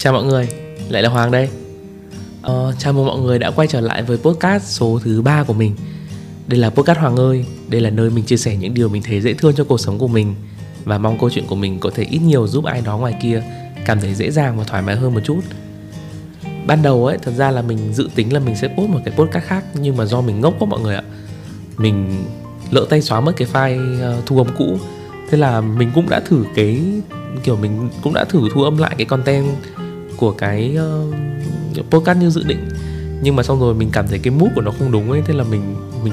Chào mọi người, lại là Hoàng đây. Ờ, Chào mừng mọi người đã quay trở lại với podcast số thứ ba của mình. Đây là podcast Hoàng ơi Đây là nơi mình chia sẻ những điều mình thấy dễ thương cho cuộc sống của mình Và mong câu chuyện của mình có thể ít nhiều giúp ai đó ngoài kia Cảm thấy dễ dàng và thoải mái hơn một chút. Ban đầu ấy, thật ra là mình dự tính là mình sẽ post một cái podcast khác Nhưng mà do mình ngốc quá mọi người ạ. Mình lỡ tay xóa mất cái file ờ, thu âm cũ. Thế là mình cũng đã thử cái kiểu mình cũng đã thử thu âm lại cái content của cái uh, podcast như dự định. Nhưng mà xong rồi mình cảm thấy cái mút của nó không đúng ấy thế là mình mình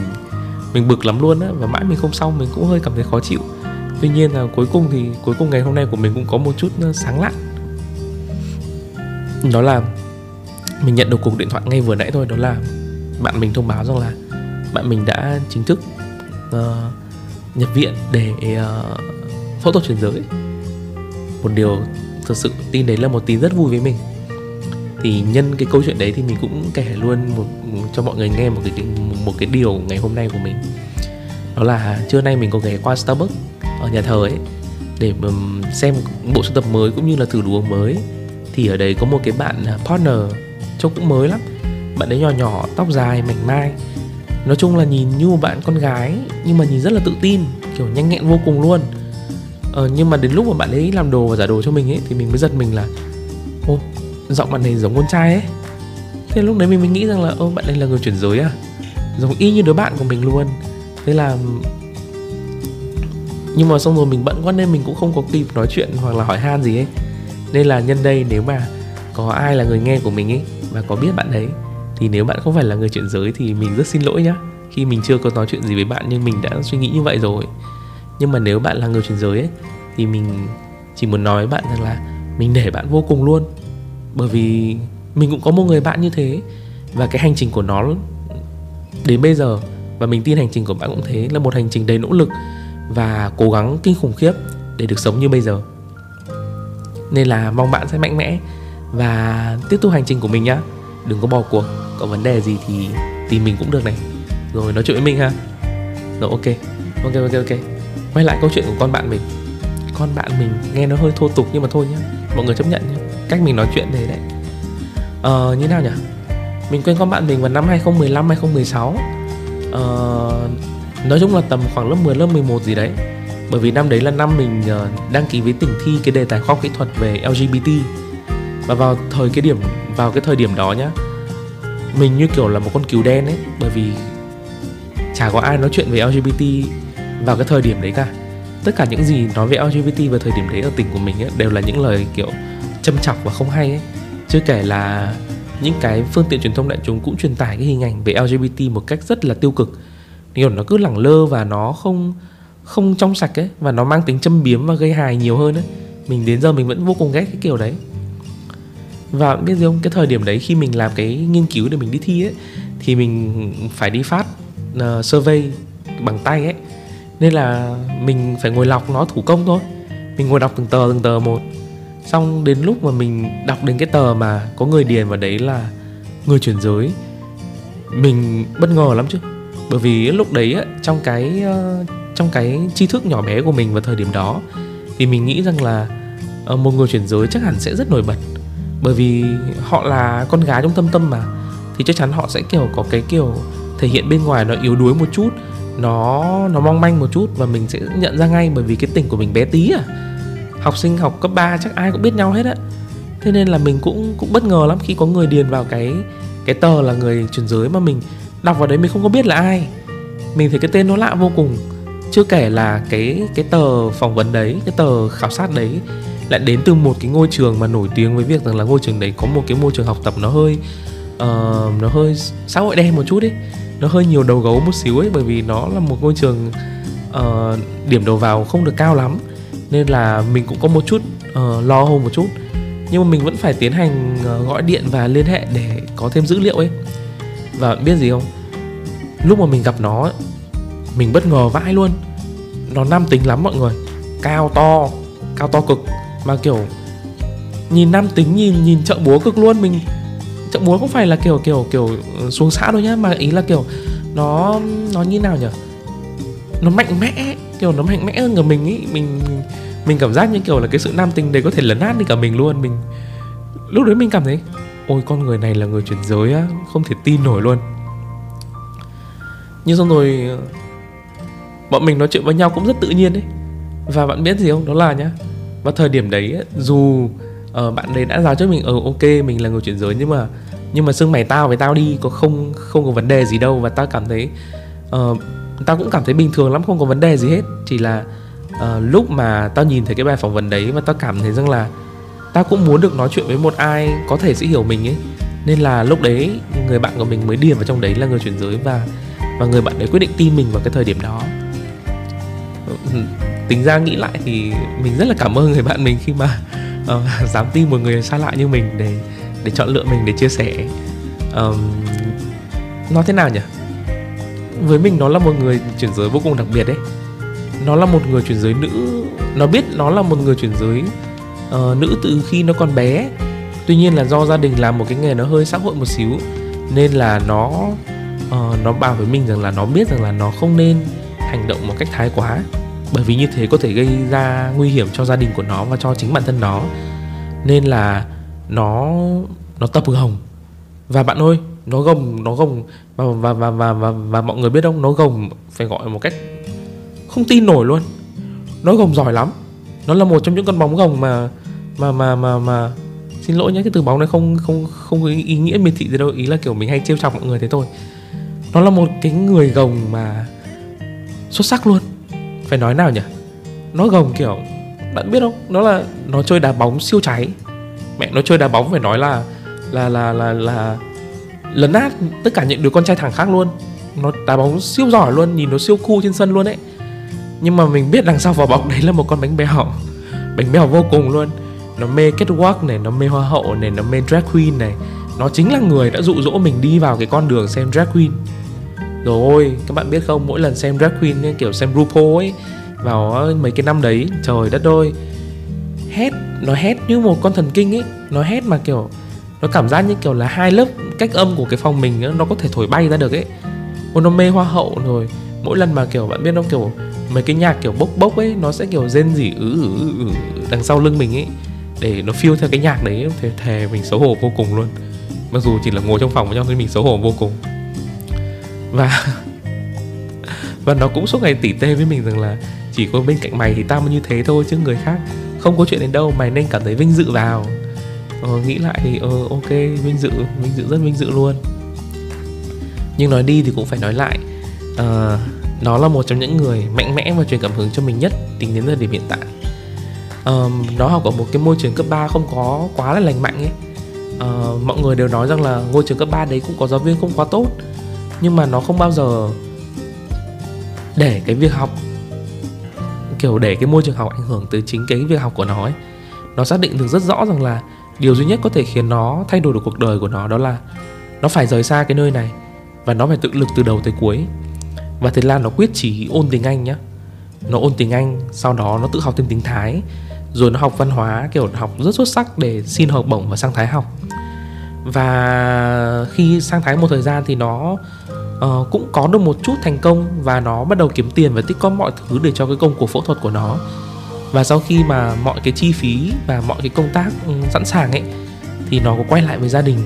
mình bực lắm luôn á. Và mãi mình không xong mình cũng hơi cảm thấy khó chịu. Tuy nhiên là cuối cùng thì cuối cùng ngày hôm nay của mình cũng có một chút ờ, sáng lạn. Đó là mình nhận được cuộc điện thoại ngay vừa nãy thôi. Đó là bạn mình thông báo rằng là bạn mình đã chính thức uh, nhập viện để uh, phẫu thuật chuyển giới. Một điều thực sự tin đấy là một tin rất vui với mình. Thì nhân cái câu chuyện đấy thì mình cũng kể luôn một, cho mọi người nghe một cái một cái điều ngày hôm nay của mình. Đó là trưa nay mình có ghé qua Starbucks ở nhà thờ ấy, để xem bộ sưu tập mới cũng như là thử đồ uống mới. Thì ở đấy có một cái bạn partner trông cũng mới lắm. Bạn ấy nhỏ nhỏ, tóc dài, mảnh mai. Nói chung là nhìn như một bạn con gái, nhưng mà nhìn rất là tự tin, kiểu nhanh nhẹn vô cùng luôn ờ, nhưng mà đến lúc mà bạn ấy làm đồ và giả đồ cho mình ấy thì mình mới giật mình là ô giọng bạn này giống con trai ấy. Thế lúc đấy mình mới nghĩ rằng là ô bạn ấy là người chuyển giới à? Giống y như đứa bạn của mình luôn. Thế là nhưng mà xong rồi mình bận quá nên mình cũng không có kịp nói chuyện hoặc là hỏi han gì ấy. Nên là nhân đây nếu mà có ai là người nghe của mình ấy và có biết bạn đấy thì nếu bạn không phải là người chuyển giới thì mình rất xin lỗi nhá. Khi mình chưa có nói chuyện gì với bạn nhưng mình đã suy nghĩ như vậy rồi nhưng mà nếu bạn là người chuyển giới ấy, thì mình chỉ muốn nói với bạn rằng là mình để bạn vô cùng luôn. Bởi vì mình cũng có một người bạn như thế, và cái hành trình của nó đến bây giờ, và mình tin hành trình của bạn cũng thế, là một hành trình đầy nỗ lực và cố gắng kinh khủng khiếp để được sống như bây giờ. Nên là mong bạn sẽ mạnh mẽ và tiếp tục hành trình của mình nhá. Đừng có bỏ cuộc, có vấn đề gì thì tìm mình cũng được này. Rồi nói chuyện với mình ha. Rồi ok ok ok ok quay lại câu chuyện của con bạn mình. Con bạn mình nghe nó hơi thô tục nhưng mà thôi nhá mọi người chấp nhận nhé cách mình nói chuyện đấy đấy. Ờ, như nào nhỉ? Mình quen con bạn mình vào năm 2015 2016 ờ, nói chung là tầm khoảng lớp 10 lớp 11 gì đấy. Bởi vì năm đấy là năm mình ờ, đăng ký với tỉnh thi cái đề tài khoa học kỹ thuật về LGBT và vào thời cái điểm vào cái thời điểm đó nhá mình như kiểu là một con cừu đen ấy bởi vì chả có ai nói chuyện về LGBT vào cái thời điểm đấy cả tất cả những gì nói về LGBT vào thời điểm đấy ở tỉnh của mình ấy, đều là những lời kiểu châm chọc và không hay ấy. Chưa kể là những cái phương tiện truyền thông đại chúng cũng truyền tải cái hình ảnh về LGBT một cách rất là tiêu cực. Kiểu nó cứ lẳng lơ và nó không không trong sạch ấy và nó mang tính châm biếm và gây hài nhiều hơn ấy. Mình đến giờ mình vẫn vô cùng ghét cái kiểu đấy. Và biết gì không? Cái thời điểm đấy khi mình làm cái nghiên cứu để mình đi thi ấy thì mình phải đi phát uh, survey bằng tay ấy nên là mình phải ngồi lọc nó thủ công thôi. Mình ngồi đọc từng tờ từng tờ một. Xong đến lúc mà mình đọc đến cái tờ mà có người điền vào đấy là người chuyển giới, mình bất ngờ lắm chứ. Bởi vì lúc đấy trong cái ờ, trong cái tri thức nhỏ bé của mình vào thời điểm đó, thì mình nghĩ rằng là ờ, một người chuyển giới chắc hẳn sẽ rất nổi bật. Bởi vì họ là con gái trong tâm tâm mà, thì chắc chắn họ sẽ, kiểu, có cái kiểu thể hiện bên ngoài nó yếu đuối một chút nó nó mong manh một chút và mình sẽ nhận ra ngay bởi vì cái tỉnh của mình bé tí à. Học sinh học cấp 3 chắc ai cũng biết nhau hết á. Thế nên là mình cũng cũng bất ngờ lắm khi có người điền vào cái cái tờ là người chuyển giới mà mình đọc vào đấy mình không có biết là ai. Mình thấy cái tên nó lạ vô cùng. Chưa kể là cái cái tờ phỏng vấn đấy cái tờ khảo sát đấy lại đến từ một cái ngôi trường mà nổi tiếng với việc rằng là ngôi trường đấy có một cái môi trường học tập nó hơi uh, nó hơi xã hội đen một chút ấy nó hơi nhiều đầu gấu một xíu ấy bởi vì nó là một ngôi trường uh, điểm đầu vào không được cao lắm. Nên là mình cũng có một chút uh, lo hơn một chút. Nhưng mà mình vẫn phải tiến hành uh, gọi điện và liên hệ để có thêm dữ liệu ấy. Và biết gì không? Lúc mà mình gặp nó mình bất ngờ vãi luôn. Nó nam tính lắm mọi người. Cao to cao to cực. Mà kiểu nhìn nam tính nhìn nhìn chợ búa cực luôn. Mình chợ búa không phải là kiểu kiểu kiểu ờ, xuống xã đâu nhá, mà ý là kiểu nó nó như nào nhỉ nó mạnh mẽ, kiểu nó mạnh mẽ hơn cả mình ý. Mình mình cảm giác như kiểu là cái sự nam tính đấy có thể lấn át đi cả mình luôn. Mình, lúc đấy mình cảm thấy, ôi, con người này là người chuyển giới á, không thể tin nổi luôn. Nhưng xong rồi ờ, bọn mình nói chuyện với nhau cũng rất tự nhiên đấy. Và bạn biết gì không? Đó là nhá, vào thời điểm đấy dù uh, bạn đấy đã giao cho mình ờ ừ, ok mình là người chuyển giới nhưng mà nhưng mà xưng mày tao với tao đi có không không có vấn đề gì đâu. Và tao cảm thấy uh, tao cũng cảm thấy bình thường lắm không có vấn đề gì hết. Chỉ là uh, lúc mà tao nhìn thấy cái bài phỏng vấn đấy và tao cảm thấy rằng là tao cũng muốn được nói chuyện với một ai có thể sẽ hiểu mình ấy. Nên là lúc đấy người bạn của mình mới điền vào trong đấy là người chuyển giới và và người bạn đấy quyết định tin mình vào cái thời điểm đó. Ừ, ừ, tính ra nghĩ lại thì mình rất là cảm ơn người bạn mình khi mà uh, dám tin một người xa lạ như mình để để chọn lựa mình để chia sẻ. Um, nói thế nào nhỉ? Với mình nó là một người chuyển giới vô cùng đặc biệt đấy. Nó là một người chuyển giới nữ nó biết nó là một người chuyển giới uh, nữ từ khi nó còn bé. Tuy nhiên là do gia đình làm một cái nghề nó hơi xã hội một xíu nên là nó uh, nó bảo với mình rằng là nó biết rằng là nó không nên hành động một cách thái quá bởi vì như thế có thể gây ra nguy hiểm cho gia đình của nó và cho chính bản thân nó. Nên là nó nó tập gồng và bạn ơi nó gồng nó gồng và và và và và, và mọi người biết không? Nó gồng phải gọi một cách không tin nổi luôn. Nó gồng giỏi lắm. Nó là một trong những con bóng gồng mà mà mà mà mà xin lỗi nhé cái từ bóng này không không không có ý nghĩa miệt thị gì đâu. Ý là kiểu mình hay trêu chọc mọi người thế thôi. Nó là một cái người gồng mà xuất sắc luôn phải nói nào nhỉ? Nó gồng kiểu, bạn biết không? Nó là, nó chơi đá bóng siêu cháy. Mẹ, nó chơi đá bóng phải nói là là là là là lấn át tất cả những đứa con trai thẳng khác luôn. Nó đá bóng siêu giỏi luôn, nhìn nó siêu cool trên sân luôn ấy. Nhưng mà mình biết đằng sau vỏ bọc đấy là một con bánh bèo. Bánh bèo vô cùng luôn. Nó mê catwalk này, nó mê hoa hậu này, nó mê drag queen này. Nó chính là người đã dụ dỗ mình đi vào cái con đường xem drag queen rồi các bạn biết không? Mỗi lần xem drag queen kiểu xem RuPaul ấy vào mấy cái năm đấy trời đất ơi. Hét nó hét như một con thần kinh ấy. Nó hét mà kiểu nó cảm giác như kiểu là hai lớp cách âm của cái phòng mình ấy, nó có thể thổi bay ra được ấy. Ôi nó mê hoa hậu rồi. Mỗi lần mà kiểu bạn biết không kiểu mấy cái nhạc kiểu bốc bốc ấy nó sẽ kiểu rên rỉ ứ ứ ứ đằng sau lưng mình ấy để nó phiêu theo cái nhạc đấy. Thề thề mình xấu hổ vô cùng luôn. Mặc dù chỉ là ngồi trong phòng với nhau thì mình xấu hổ vô cùng và và nó cũng suốt ngày tỉ tê với mình rằng là chỉ có bên cạnh mày thì tao mới như thế thôi chứ người khác không có chuyện đến đâu mày nên cảm thấy vinh dự vào. Ờ, nghĩ lại thì ờ ok vinh dự vinh dự rất vinh dự luôn. Nhưng nói đi thì cũng phải nói lại à, nó là một trong những người mạnh mẽ và truyền cảm hứng cho mình nhất tính đến thời điểm hiện tại. Um, nó học ở một cái môi trường cấp 3 không có quá là lành mạnh ấy. Uh, mọi người đều nói rằng là ngôi trường cấp 3 đấy cũng có giáo viên không quá tốt nhưng mà nó không bao giờ để cái việc học, kiểu để cái môi trường học ảnh hưởng tới chính cái việc học của nó ấy. Nó xác định được rất rõ rằng là điều duy nhất có thể khiến nó thay đổi được cuộc đời của nó đó là nó phải rời xa cái nơi này và nó phải tự lực từ đầu tới cuối. Và thế là nó quyết chỉ ôn tiếng anh nhá. Nó ôn tiếng anh, sau đó nó tự học thêm tiếng thái, rồi nó học văn hóa, kiểu học rất xuất sắc để xin học bổng và sang thái học. Và khi sang thái một thời gian thì nó uh, cũng có được một chút thành công và nó bắt đầu kiếm tiền và tích góp mọi thứ để cho cái công cuộc phẫu thuật của nó. Và sau khi mà mọi cái chi phí và mọi cái công tác ừ, sẵn sàng ấy thì nó có quay lại với gia đình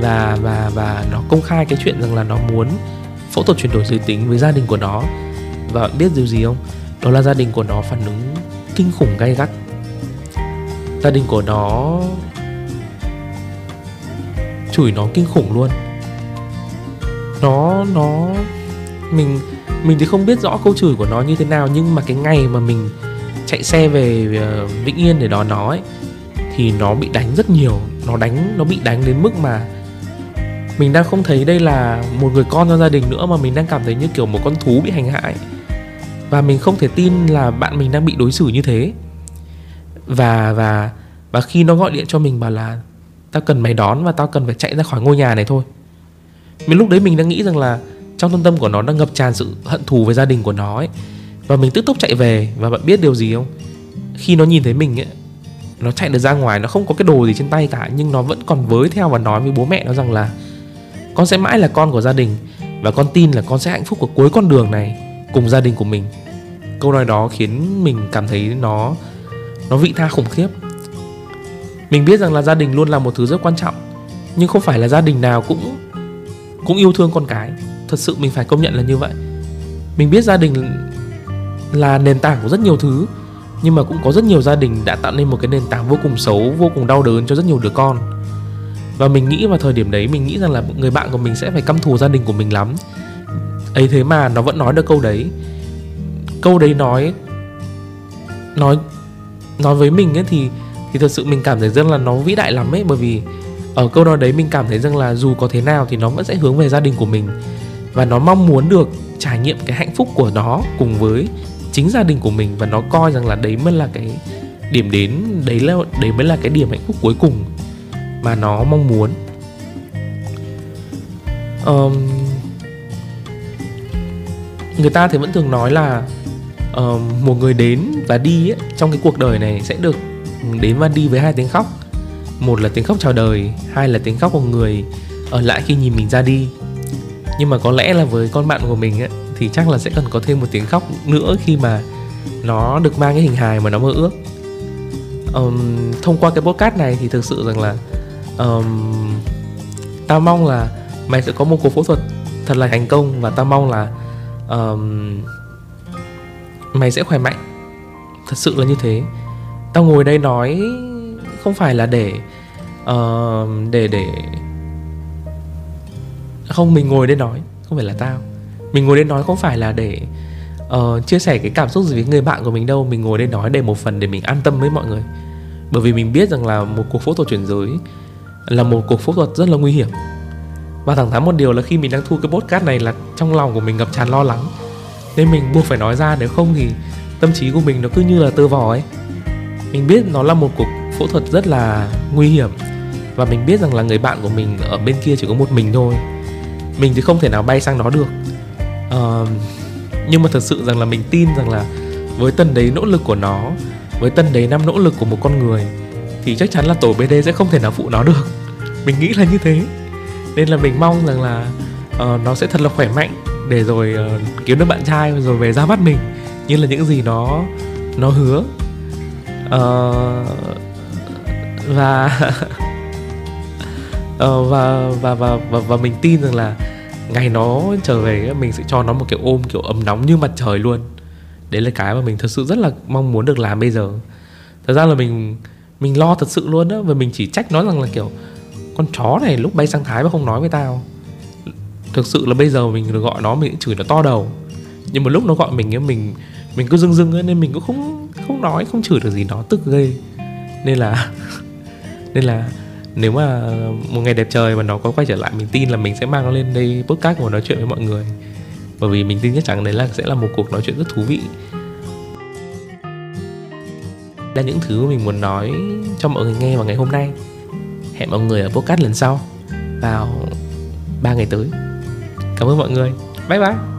và và và nó công khai cái chuyện rằng là nó muốn phẫu thuật chuyển đổi giới tính với gia đình của nó. Và bạn biết điều gì không? Đó là gia đình của nó phản ứng kinh khủng gay gắt. Gia đình của nó chửi nó kinh khủng luôn nó nó, mình mình thì không biết rõ câu chửi của nó như thế nào, nhưng mà cái ngày mà mình chạy xe về ờ, Vĩnh Yên để đón nó ấy, thì nó bị đánh rất nhiều. Nó đánh, nó bị đánh đến mức mà mình đang không thấy đây là một người con trong gia đình nữa, mà mình đang cảm thấy như kiểu một con thú bị hành hại và mình không thể tin là bạn mình đang bị đối xử như thế. Và và và khi nó gọi điện cho mình bảo là tao cần mày đón và tao cần phải chạy ra khỏi ngôi nhà này thôi mình lúc đấy mình đang nghĩ rằng là trong tâm tâm của nó đang ngập tràn sự hận thù với gia đình của nó ấy. Và mình tức tốc chạy về, và bạn biết điều gì không? Khi nó nhìn thấy mình ấy, nó chạy được ra ngoài, nó không có cái đồ gì trên tay cả, nhưng nó vẫn còn với theo và nói với bố mẹ nó rằng là con sẽ mãi là con của gia đình, và con tin là con sẽ hạnh phúc ở cuối con đường này cùng gia đình của mình. Câu nói đó khiến mình cảm thấy nó nó vị tha khủng khiếp. Mình biết rằng là gia đình luôn là một thứ rất quan trọng, nhưng không phải là gia đình nào cũng cũng yêu thương con cái. Thật sự mình phải công nhận là như vậy. Mình biết gia đình là nền tảng của rất nhiều thứ, nhưng mà cũng có rất nhiều gia đình đã tạo nên một cái nền tảng vô cùng xấu, vô cùng đau đớn cho rất nhiều đứa con. Và mình nghĩ vào thời điểm đấy, mình nghĩ rằng là người bạn của mình sẽ phải căm thù gia đình của mình lắm. Ấy thế mà nó vẫn nói được câu đấy. Câu đấy nói nói nói với mình ấy thì thì thật sự mình cảm thấy rất là nó vĩ đại lắm ấy, bởi vì ở câu nói đấy mình cảm thấy rằng là dù có thế nào thì nó vẫn sẽ hướng về gia đình của mình. Và nó mong muốn được trải nghiệm cái hạnh phúc của nó cùng với chính gia đình của mình và nó coi rằng là đấy mới là cái điểm đến đấy là đấy mới là cái điểm hạnh phúc cuối cùng mà nó mong muốn. Um, người ta thì vẫn thường nói là um, một người đến và đi ấy, trong cái cuộc đời này sẽ được đến và đi với hai tiếng khóc một là tiếng khóc chào đời hai là tiếng khóc của người ở lại khi nhìn mình ra đi. Nhưng mà có lẽ là với con bạn của mình ấy, thì chắc là sẽ cần có thêm một tiếng khóc nữa khi mà nó được mang cái hình hài mà nó mơ ước. Um, thông qua cái podcast này thì thực sự rằng là um, tao mong là mày sẽ có một cuộc phẫu thuật thật là thành công và tao mong là um, mày sẽ khỏe mạnh. Thật sự là như thế. Tao ngồi đây nói không phải là để uh, để để không mình ngồi đây nói không phải là tao. Mình ngồi đây nói không phải là để uh, chia sẻ cái cảm xúc gì với người bạn của mình đâu. Mình ngồi đây nói để một phần để mình an tâm với mọi người. Bởi vì mình biết rằng là một cuộc phẫu thuật chuyển giới là một cuộc phẫu thuật rất là nguy hiểm. Và thẳng thắn một điều là khi mình đang thu cái podcast này là trong lòng của mình ngập tràn lo lắng. Nên mình buộc phải nói ra nếu không thì tâm trí của mình nó cứ như là tơ vò ấy. Mình biết nó là một cuộc phẫu thuật rất là nguy hiểm. Và mình biết rằng là người bạn của mình ở bên kia chỉ có một mình thôi. Mình thì không thể nào bay sang đó được. Uh, nhưng mà thật sự rằng là mình tin rằng là với tần đấy nỗ lực của nó với tần đấy năm nỗ lực của một con người thì chắc chắn là tổ BD sẽ không thể nào phụ nó được. Mình nghĩ là như thế. Nên là mình mong rằng là uh, nó sẽ thật là khỏe mạnh để rồi uh, kiếm được bạn trai rồi về ra mắt mình. Như là những gì nó nó hứa. Uh, và uh, và, và và và và mình tin rằng là ngày nó trở về mình sẽ cho nó một cái ôm kiểu ấm nóng như mặt trời luôn. Đấy là cái mà mình thật sự rất là mong muốn được làm bây giờ. Thật ra là mình mình lo thật sự luôn đó và mình chỉ trách nó rằng là kiểu con chó này lúc bay sang thái mà không nói với tao. Thực sự là bây giờ mình được gọi nó mình cũng chửi nó to đầu. Nhưng mà lúc nó gọi mình ấy mình mình cứ dưng dưng ấy nên mình cũng không không nói không chửi được gì nó tức ghê. Nên là nên là nếu mà một ngày đẹp trời mà nó có quay trở lại, mình tin là mình sẽ mang nó lên đây podcast và nói chuyện với mọi người. Bởi vì mình tin chắc chắn đấy là sẽ là một cuộc nói chuyện rất thú vị. Là những thứ mình muốn nói cho mọi người nghe vào ngày hôm nay. Hẹn mọi người ở podcast lần sau vào ba ngày tới. Cảm ơn mọi người. Bye bye.